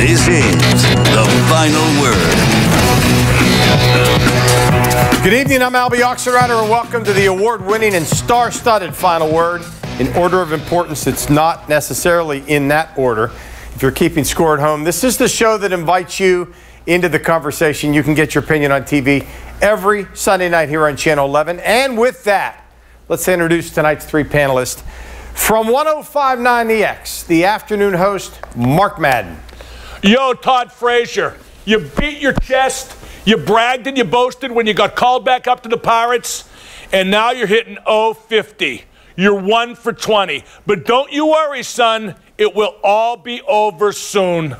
This is the final word. Good evening, I'm Alby Oxenreiter, and welcome to the award winning and star studded final word. In order of importance, it's not necessarily in that order. If you're keeping score at home, this is the show that invites you into the conversation. You can get your opinion on TV every Sunday night here on Channel 11. And with that, let's introduce tonight's three panelists. From 1059 The X, the afternoon host, Mark Madden. Yo, Todd Frazier, you beat your chest, you bragged and you boasted when you got called back up to the Pirates, and now you're hitting 050. You're one for 20. But don't you worry, son, it will all be over soon.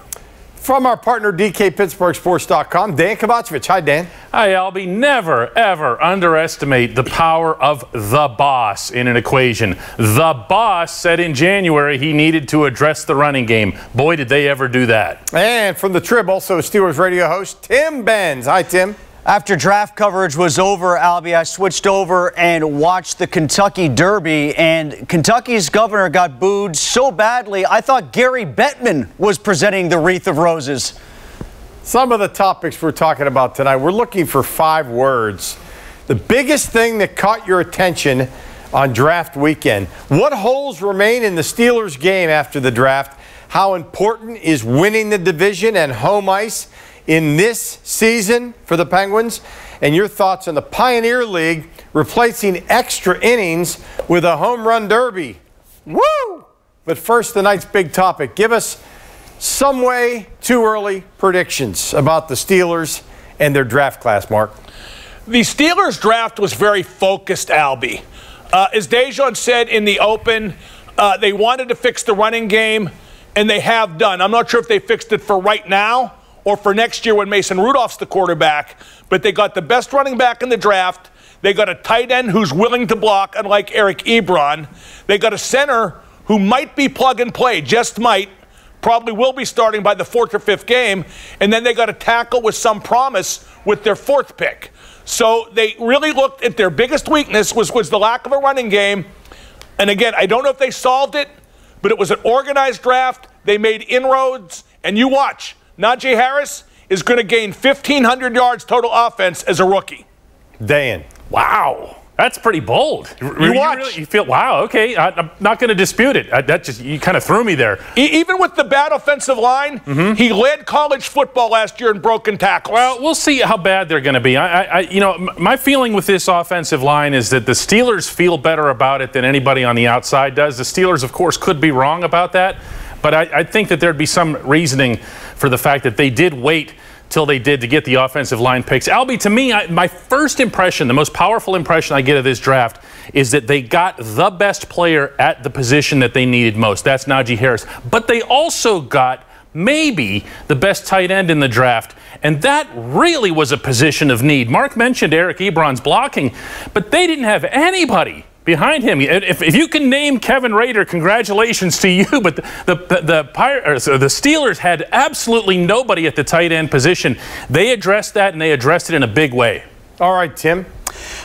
From our partner, DKPittsburghSports.com, Dan Kovacevic. Hi, Dan. Hi, Alby. Never, ever underestimate the power of the boss in an equation. The boss said in January he needed to address the running game. Boy, did they ever do that. And from the Trib, also Steelers radio host, Tim Benz. Hi, Tim. After draft coverage was over, Alby, I switched over and watched the Kentucky Derby, and Kentucky's governor got booed so badly, I thought Gary Bettman was presenting the wreath of roses. Some of the topics we're talking about tonight, we're looking for five words. The biggest thing that caught your attention on draft weekend. What holes remain in the Steelers' game after the draft? How important is winning the division and home ice? In this season for the Penguins and your thoughts on the Pioneer League replacing extra innings with a home run derby. Woo! But first, the night's big topic. Give us some way too early predictions about the Steelers and their draft class, Mark. The Steelers draft was very focused, Alby. Uh, as Dejan said in the open, uh, they wanted to fix the running game, and they have done. I'm not sure if they fixed it for right now or for next year when Mason Rudolph's the quarterback. But they got the best running back in the draft. They got a tight end who's willing to block, unlike Eric Ebron. They got a center who might be plug and play, just might. Probably will be starting by the fourth or fifth game. And then they got a tackle with some promise with their fourth pick. So they really looked at their biggest weakness was, was the lack of a running game. And again, I don't know if they solved it, but it was an organized draft. They made inroads. And you watch, Najee Harris is going to gain 1,500 yards total offense as a rookie. Dan. Wow. That's pretty bold. You, you watch. Really, you feel wow. Okay, I, am not going to dispute it. I, that just you kind of threw me there. even with the bad offensive line, mm-hmm. he led college football last year in broken tackles. Well, we'll see how bad they're going to be. I, I, you know, my feeling with this offensive line is that the Steelers feel better about it than anybody on the outside does. The Steelers, of course, could be wrong about that, but I, I think that there'd be some reasoning for the fact that they did wait till they did to get the offensive line picks. Alby, to me, I, my first impression, the most powerful impression I get of this draft, is that they got the best player at the position that they needed most. That's Najee Harris. But they also got maybe the best tight end in the draft. And that really was a position of need. Mark mentioned Eric Ebron's blocking, but they didn't have anybody behind him. If, if you can name Kevin Rader, congratulations to you. But the the the, the Steelers had absolutely nobody at the tight end position. They addressed that, and they addressed it in a big way. All right, Tim.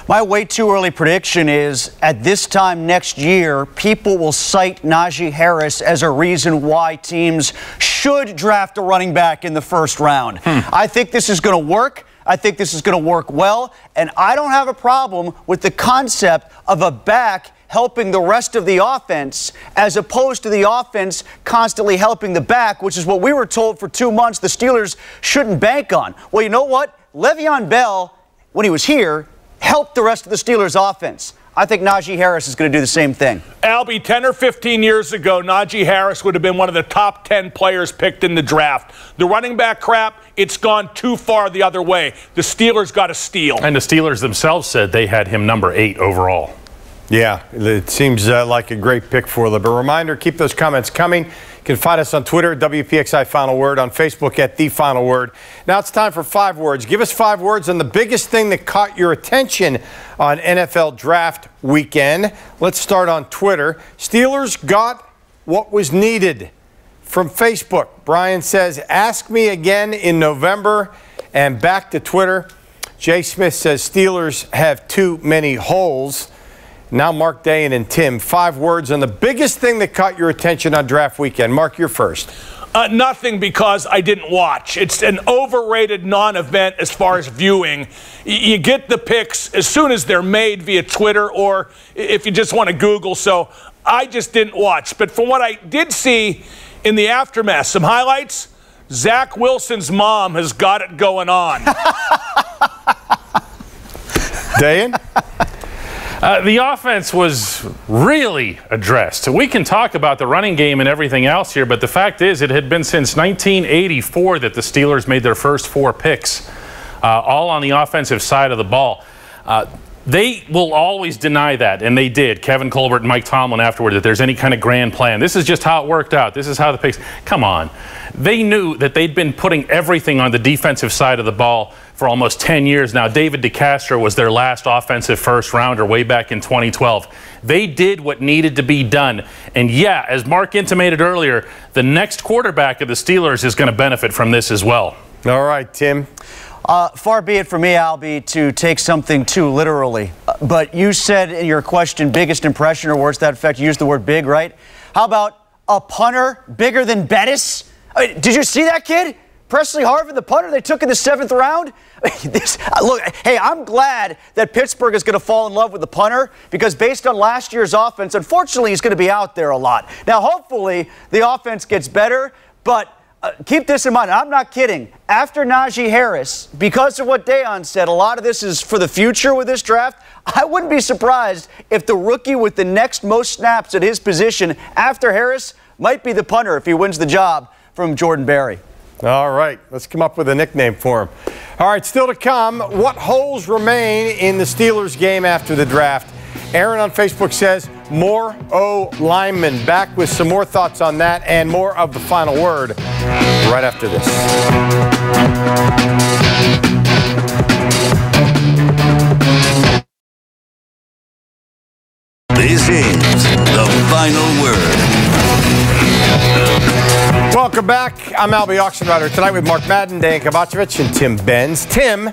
My way too early prediction is at this time next year, people will cite Najee Harris as a reason why teams should draft a running back in the first round. Hmm. I think this is going to work. I think this is going to work well. And I don't have a problem with the concept of a back helping the rest of the offense as opposed to the offense constantly helping the back, which is what we were told for two months the Steelers shouldn't bank on. Well, you know what? Le'Veon Bell, when he was here, helped the rest of the Steelers' offense. I think Najee Harris is going to do the same thing. Alby, 10 or 15 years ago, Najee Harris would have been one of the top 10 players picked in the draft. The running back crap, it's gone too far the other way. The Steelers got to steal. And the Steelers themselves said they had him number eight overall. Yeah, it seems uh, like a great pick for them. But reminder, keep those comments coming. Can find us on Twitter, WPXI Final Word, on Facebook at The Final Word. Now it's time for five words. Give us five words on the biggest thing that caught your attention on NFL Draft Weekend. Let's start on Twitter. Steelers got what was needed from Facebook. Brian says, Ask me again in November. And back to Twitter. Jay Smith says, Steelers have too many holes. Now, Mark Dejan and Tim, five words on the biggest thing that caught your attention on draft weekend. Mark, you're first. Uh, nothing because I didn't watch. It's an overrated non event as far as viewing. You get the picks as soon as they're made via Twitter or if you just want to Google. So I just didn't watch. But from what I did see in the aftermath, some highlights Zach Wilson's mom has got it going on. Dan? Uh, the offense was really addressed. We can talk about the running game and everything else here, but the fact is, it had been since 1984 that the Steelers made their first four picks, uh, all on the offensive side of the ball. Uh, they will always deny that, and they did. Kevin Colbert and Mike Tomlin afterward that there's any kind of grand plan. This is just how it worked out. This is how the picks. Come on. They knew that they'd been putting everything on the defensive side of the ball for almost 10 years now. David DeCastro was their last offensive first rounder way back in 2012. They did what needed to be done. And yeah, as Mark intimated earlier, the next quarterback of the Steelers is going to benefit from this as well. All right, Tim. Uh, far be it for me, Alby, to take something too literally. Uh, but you said in your question, biggest impression or words to that effect. You used the word big, right? How about a punter bigger than Bettis? I mean, did you see that kid? Pressley Harvin, the punter they took in the seventh round. This, uh, look, hey, I'm glad that Pittsburgh is going to fall in love with the punter because based on last year's offense, unfortunately, he's going to be out there a lot. Now, hopefully, the offense gets better, but uh, keep this in mind. I'm not kidding. After Najee Harris, because of what Dejan said, a lot of this is for the future with this draft. I wouldn't be surprised if the rookie with the next most snaps at his position after Harris might be the punter if he wins the job from Jordan Berry. All right, let's come up with a nickname for him. All right, still to come, what holes remain in the Steelers game after the draft? Aaron on Facebook says, more O linemen. Back with some more thoughts on that and more of the final word right after this. I'm Alby Oxenreiter tonight with Mark Madden, Dan Kovacevic, and Tim Benz. Tim,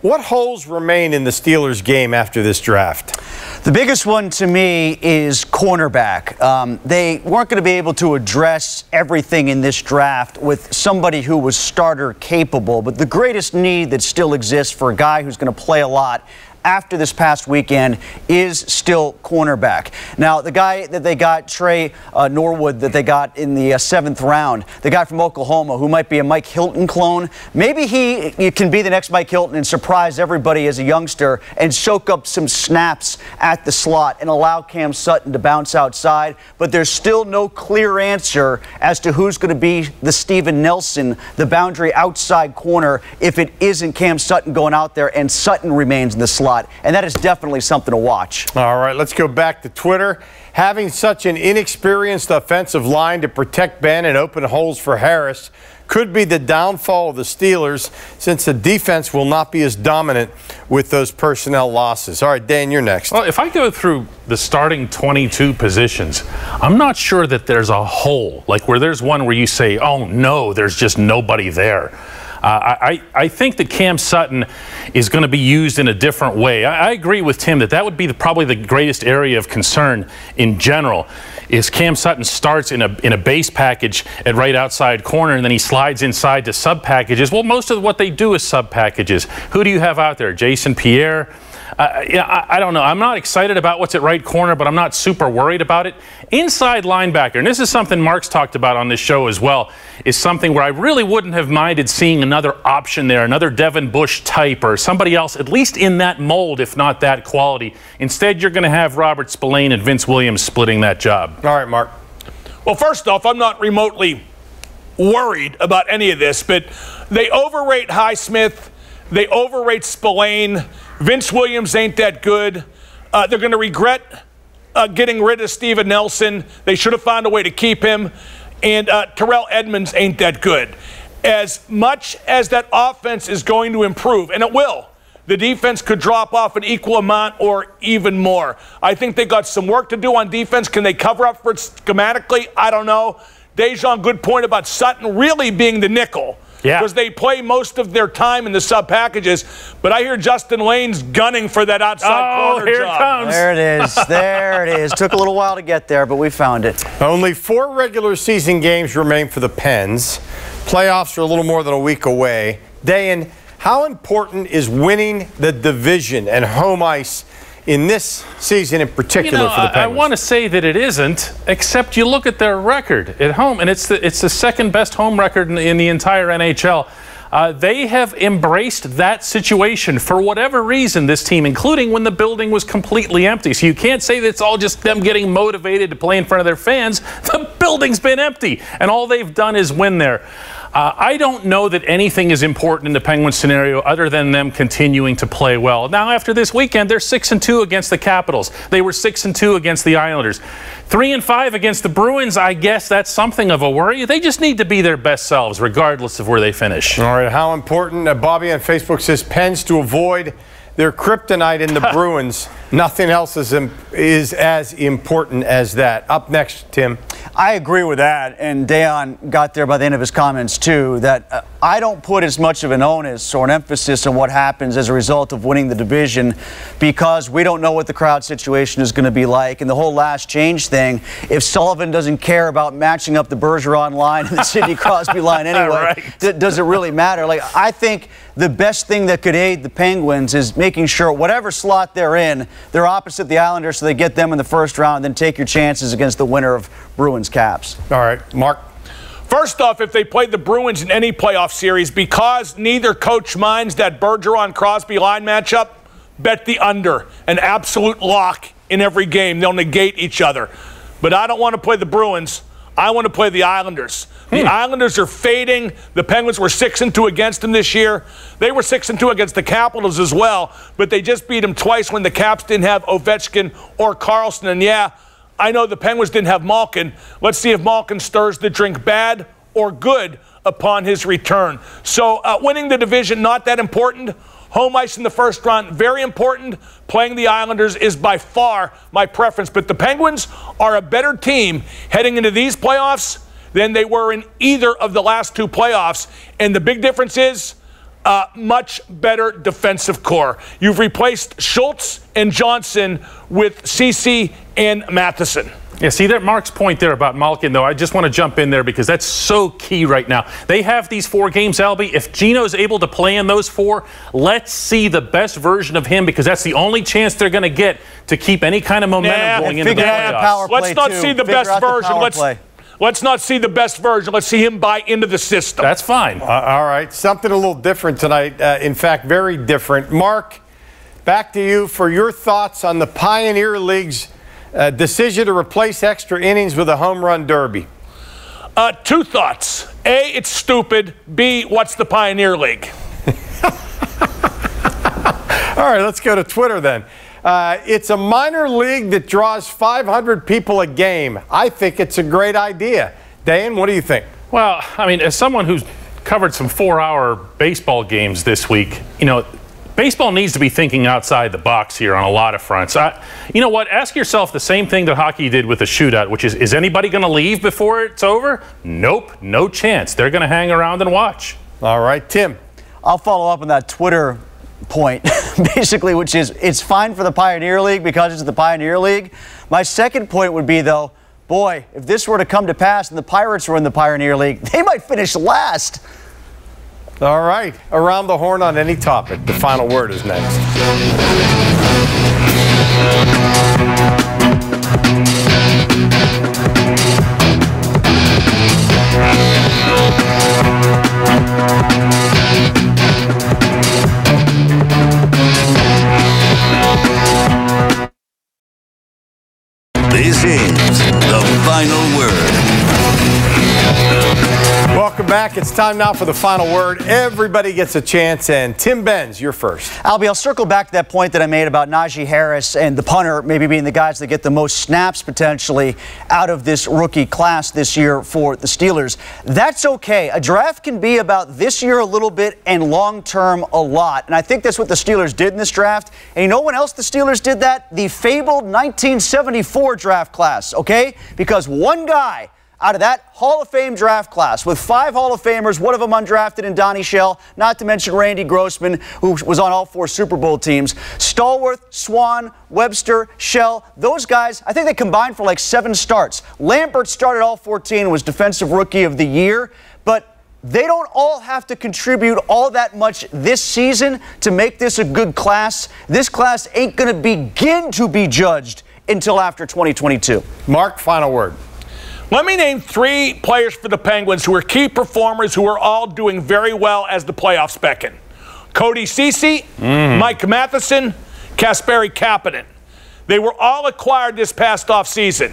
what holes remain in the Steelers game after this draft? The biggest one to me is cornerback. Um, they weren't going to be able to address everything in this draft with somebody who was starter capable, but the greatest need that still exists for a guy who's going to play a lot after this past weekend is still cornerback. Now, the guy that they got, Tre uh, Norwood, that they got in the uh, seventh round, the guy from Oklahoma who might be a Mike Hilton clone, maybe he, can be the next Mike Hilton and surprise everybody as a youngster and soak up some snaps at the slot and allow Cam Sutton to bounce outside. But there's still no clear answer as to who's going to be the Steven Nelson, the boundary outside corner, if it isn't Cam Sutton going out there and Sutton remains in the slot. And that is definitely something to watch. All right, let's go back to Twitter. Having such an inexperienced offensive line to protect Ben and open holes for Harris could be the downfall of the Steelers since the defense will not be as dominant with those personnel losses. All right, Dan, you're next. Well, if I go through the starting 22 positions, I'm not sure that there's a hole, like where there's one where you say, oh no, there's just nobody there. Uh, I, I think that Cam Sutton is going to be used in a different way. I, I agree with Tim that that would be the, probably the greatest area of concern in general. Is Cam Sutton starts in a in a base package at right outside corner and then he slides inside to sub packages. Well, most of what they do is sub packages. Who do you have out there? Jason Pierre. Uh, yeah, I, I, don't know. I'm not excited about what's at right corner, but I'm not super worried about it. Inside linebacker, and this is something Mark's talked about on this show as well, is something where I really wouldn't have minded seeing another option there, another Devin Bush type or somebody else, at least in that mold, if not that quality. Instead, you're going to have Robert Spillane and Vince Williams splitting that job. All right, Mark. Well, first off, I'm not remotely worried about any of this, but they overrate Highsmith. They overrate Spillane. Vince Williams ain't that good. Uh, they're going to regret uh, getting rid of Steven Nelson. They should have found a way to keep him. And uh, Terrell Edmunds ain't that good. As much as that offense is going to improve, and it will, the defense could drop off an equal amount or even more. I think they got some work to do on defense. Can they cover up for it schematically? I don't know. Dejan, good point about Sutton really being the nickel. Yeah. because they play most of their time in the sub packages. But I hear Justin Layne's gunning for that outside Oh, corner here it comes. There it is. There it is. Took a little while to get there, but we found it. Only four regular season games remain for the Pens. Playoffs are a little more than a week away. Dejan, how important is winning the division and home ice in this season in particular You know, for the I, I want to say that it isn't, except you look at their record at home, and it's the, it's the second best home record in, in the entire NHL. Uh, they have embraced that situation for whatever reason, this team, including when the building was completely empty. So you can't say that it's all just them getting motivated to play in front of their fans. The building's been empty, and all they've done is win there. Uh, I don't know that anything is important in the Penguins scenario other than them continuing to play well. Now, after this weekend, they're six and two against the Capitals. They were six and two against the Islanders, three and five against the Bruins. I guess that's something of a worry. They just need to be their best selves, regardless of where they finish. All right, how important? Uh, Bobby on Facebook says Pens to avoid their kryptonite in the Bruins. Nothing else is, is as important as that. Up next, Tim. I agree with that, and Dejan got there by the end of his comments too. That uh, I don't put as much of an onus or an emphasis on what happens as a result of winning the division, because we don't know what the crowd situation is going to be like, and the whole last change thing. If Sullivan doesn't care about matching up the Bergeron line and the Sidney Crosby line anyway, Right. d- does it really matter? Like I think the best thing that could aid the Penguins is making sure whatever slot they're in, they're opposite the Islanders, so they get them in the first round, and then take your chances against the winner of Bruins Caps. All right, Mark. First off, if they played the Bruins in any playoff series, because neither coach minds that Bergeron Crosby line matchup, bet the under. An absolute lock in every game. They'll negate each other. But I don't want to play the Bruins. I want to play the Islanders. The Islanders are fading. The Penguins were six and two against them this year. They were six and two against the Capitals as well, but they just beat them twice when the Caps didn't have Ovechkin or Carlson. And yeah, I know the Penguins didn't have Malkin. Let's see if Malkin stirs the drink bad or good upon his return. So, uh, winning the division, not that important. Home ice in the first round, very important. Playing the Islanders is by far my preference. But the Penguins are a better team heading into these playoffs than they were in either of the last two playoffs. And the big difference is uh, much better defensive corps. You've replaced Schultz and Johnson with Ceci and Matheson. Yeah, see that Mark's point there about Malkin, though. I just want to jump in there because that's so key right now. They have these four games, Alby. If Gino's able to play in those four, let's see the best version of him because that's the only chance they're going to get to keep any kind of momentum Nah, going into the figure out the playoffs. power play, Let's not too. see the Figure best out the version. power Let's play. Let's not see the best version. Let's see him buy into the system. That's fine. Uh, all right, something a little different tonight. Uh, in fact, very different. Mark, back to you for your thoughts on the Pioneer League's uh, decision to replace extra innings with a home run derby. Uh, two thoughts. A, it's stupid. B, what's the Pioneer League? All right, let's go to Twitter then. Uh, it's a minor league that draws 500 people a game. I think it's a great idea. Dan, what do you think? Well, I mean, as someone who's covered some four hour baseball games this week, you know, baseball needs to be thinking outside the box here on a lot of fronts. I, you know what? Ask yourself the same thing that hockey did with the shootout, which is is anybody going to leave before it's over? Nope, no chance. They're going to hang around and watch. All right, Tim. I'll follow up on that Twitter point, basically, which is it's fine for the Pioneer League because it's the Pioneer League. My second point would be, though, boy, if this were to come to pass and the Pirates were in the Pioneer League, they might finish last. All right, around the horn on any topic. The final word is next. It's time now for the final word. Everybody gets a chance, and Tim Benz, you're first. Alby, I'll circle back to that point that I made about Najee Harris and the punter maybe being the guys that get the most snaps potentially out of this rookie class this year for the Steelers. That's okay. A draft can be about this year a little bit and long term a lot. And I think that's what the Steelers did in this draft. And you know when else the Steelers did that? The fabled 1974 draft class, okay? Because one guy out of that Hall of Fame draft class with five Hall of Famers, one of them undrafted in Donnie Shell, not to mention Randy Grossman, who was on all four Super Bowl teams. Stallworth, Swann, Webster, Shell, those guys, I think they combined for like seven starts. Lambert started all 14, was Defensive Rookie of the Year, but they don't all have to contribute all that much this season to make this a good class. This class ain't going to begin to be judged until after 2022. Mark, final word. Let me name three players for the Penguins who are key performers who are all doing very well as the playoffs beckon. Cody Ceci, mm. Mike Matheson, Kasperi Kapanen. They were all acquired this past offseason.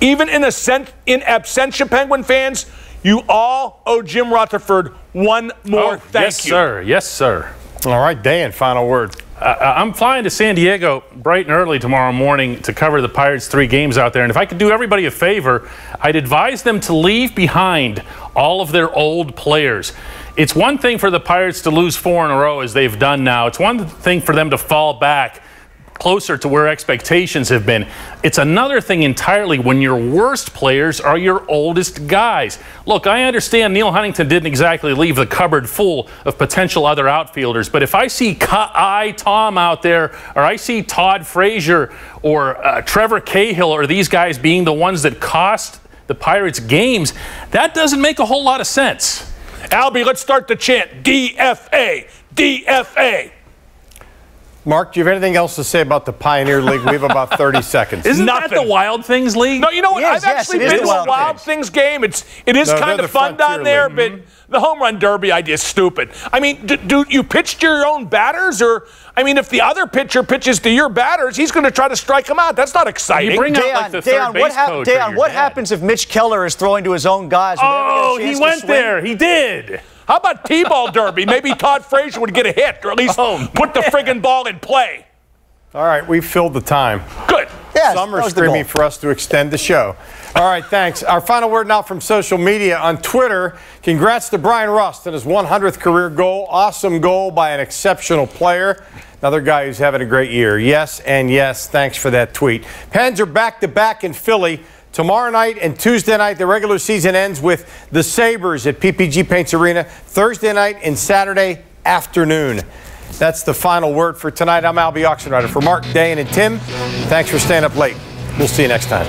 Even in, ascent, in absentia, Penguin fans, you all owe Jim Rutherford one more Oh, thank yes, you. sir. Yes, sir. All right, Dan, final word. Uh, I'm flying to San Diego bright and early tomorrow morning to cover the Pirates' three games out there. And if I could do everybody a favor, I'd advise them to leave behind all of their old players. It's one thing for the Pirates to lose four in a row as they've done now. It's one thing for them to fall back closer to where expectations have been. It's another thing entirely when your worst players are your oldest guys. Look, I understand Neal Huntington didn't exactly leave the cupboard full of potential other outfielders, but if I see I Tom out there, or I see Todd Frazier or uh, Trevor Cahill, or these guys being the ones that cost the Pirates games, that doesn't make a whole lot of sense. Alby, let's start the chant DFA, DFA. Mark, do you have anything else to say about the Pioneer League? We have about 30 seconds. Isn't Nothing. that the Wild Things League? No, you know what? Yes, I've yes, actually been to a Wild Wild Things. Things game. It's it is No, kind of the fun down Frontier there, League. but mm-hmm. the home run derby idea is stupid. I mean, do, do you pitch to your own batters, or I mean, if the other pitcher pitches to your batters, he's going to try to strike them out. That's not exciting. You bring out like the third Dejan, base what, hap- coach Dejan, what dad. happens if Mitch Keller is throwing to his own guys? Would they ever get a Oh, he went there. He did. How about T-ball derby? Maybe Todd Frazier would get a hit, or at least Oh, put the friggin' ball in play. All right, we've filled the time. Good. Yes, Some are that was the screaming for us to extend the show. All right, thanks. Our final word now from social media on Twitter. Congrats to Bryan Rust on his 100th career goal. Awesome goal by an exceptional player. Another guy who's having a great year. Yes and yes. Thanks for that tweet. Pens are back to back in Philly. Tomorrow night and Tuesday night, the regular season ends with the Sabres at PPG Paints Arena. Thursday night and Saturday afternoon. That's the final word for tonight. I'm Alby Oxenreiter. For Mark, Dejan, and Tim, thanks for staying up late. We'll see you next time.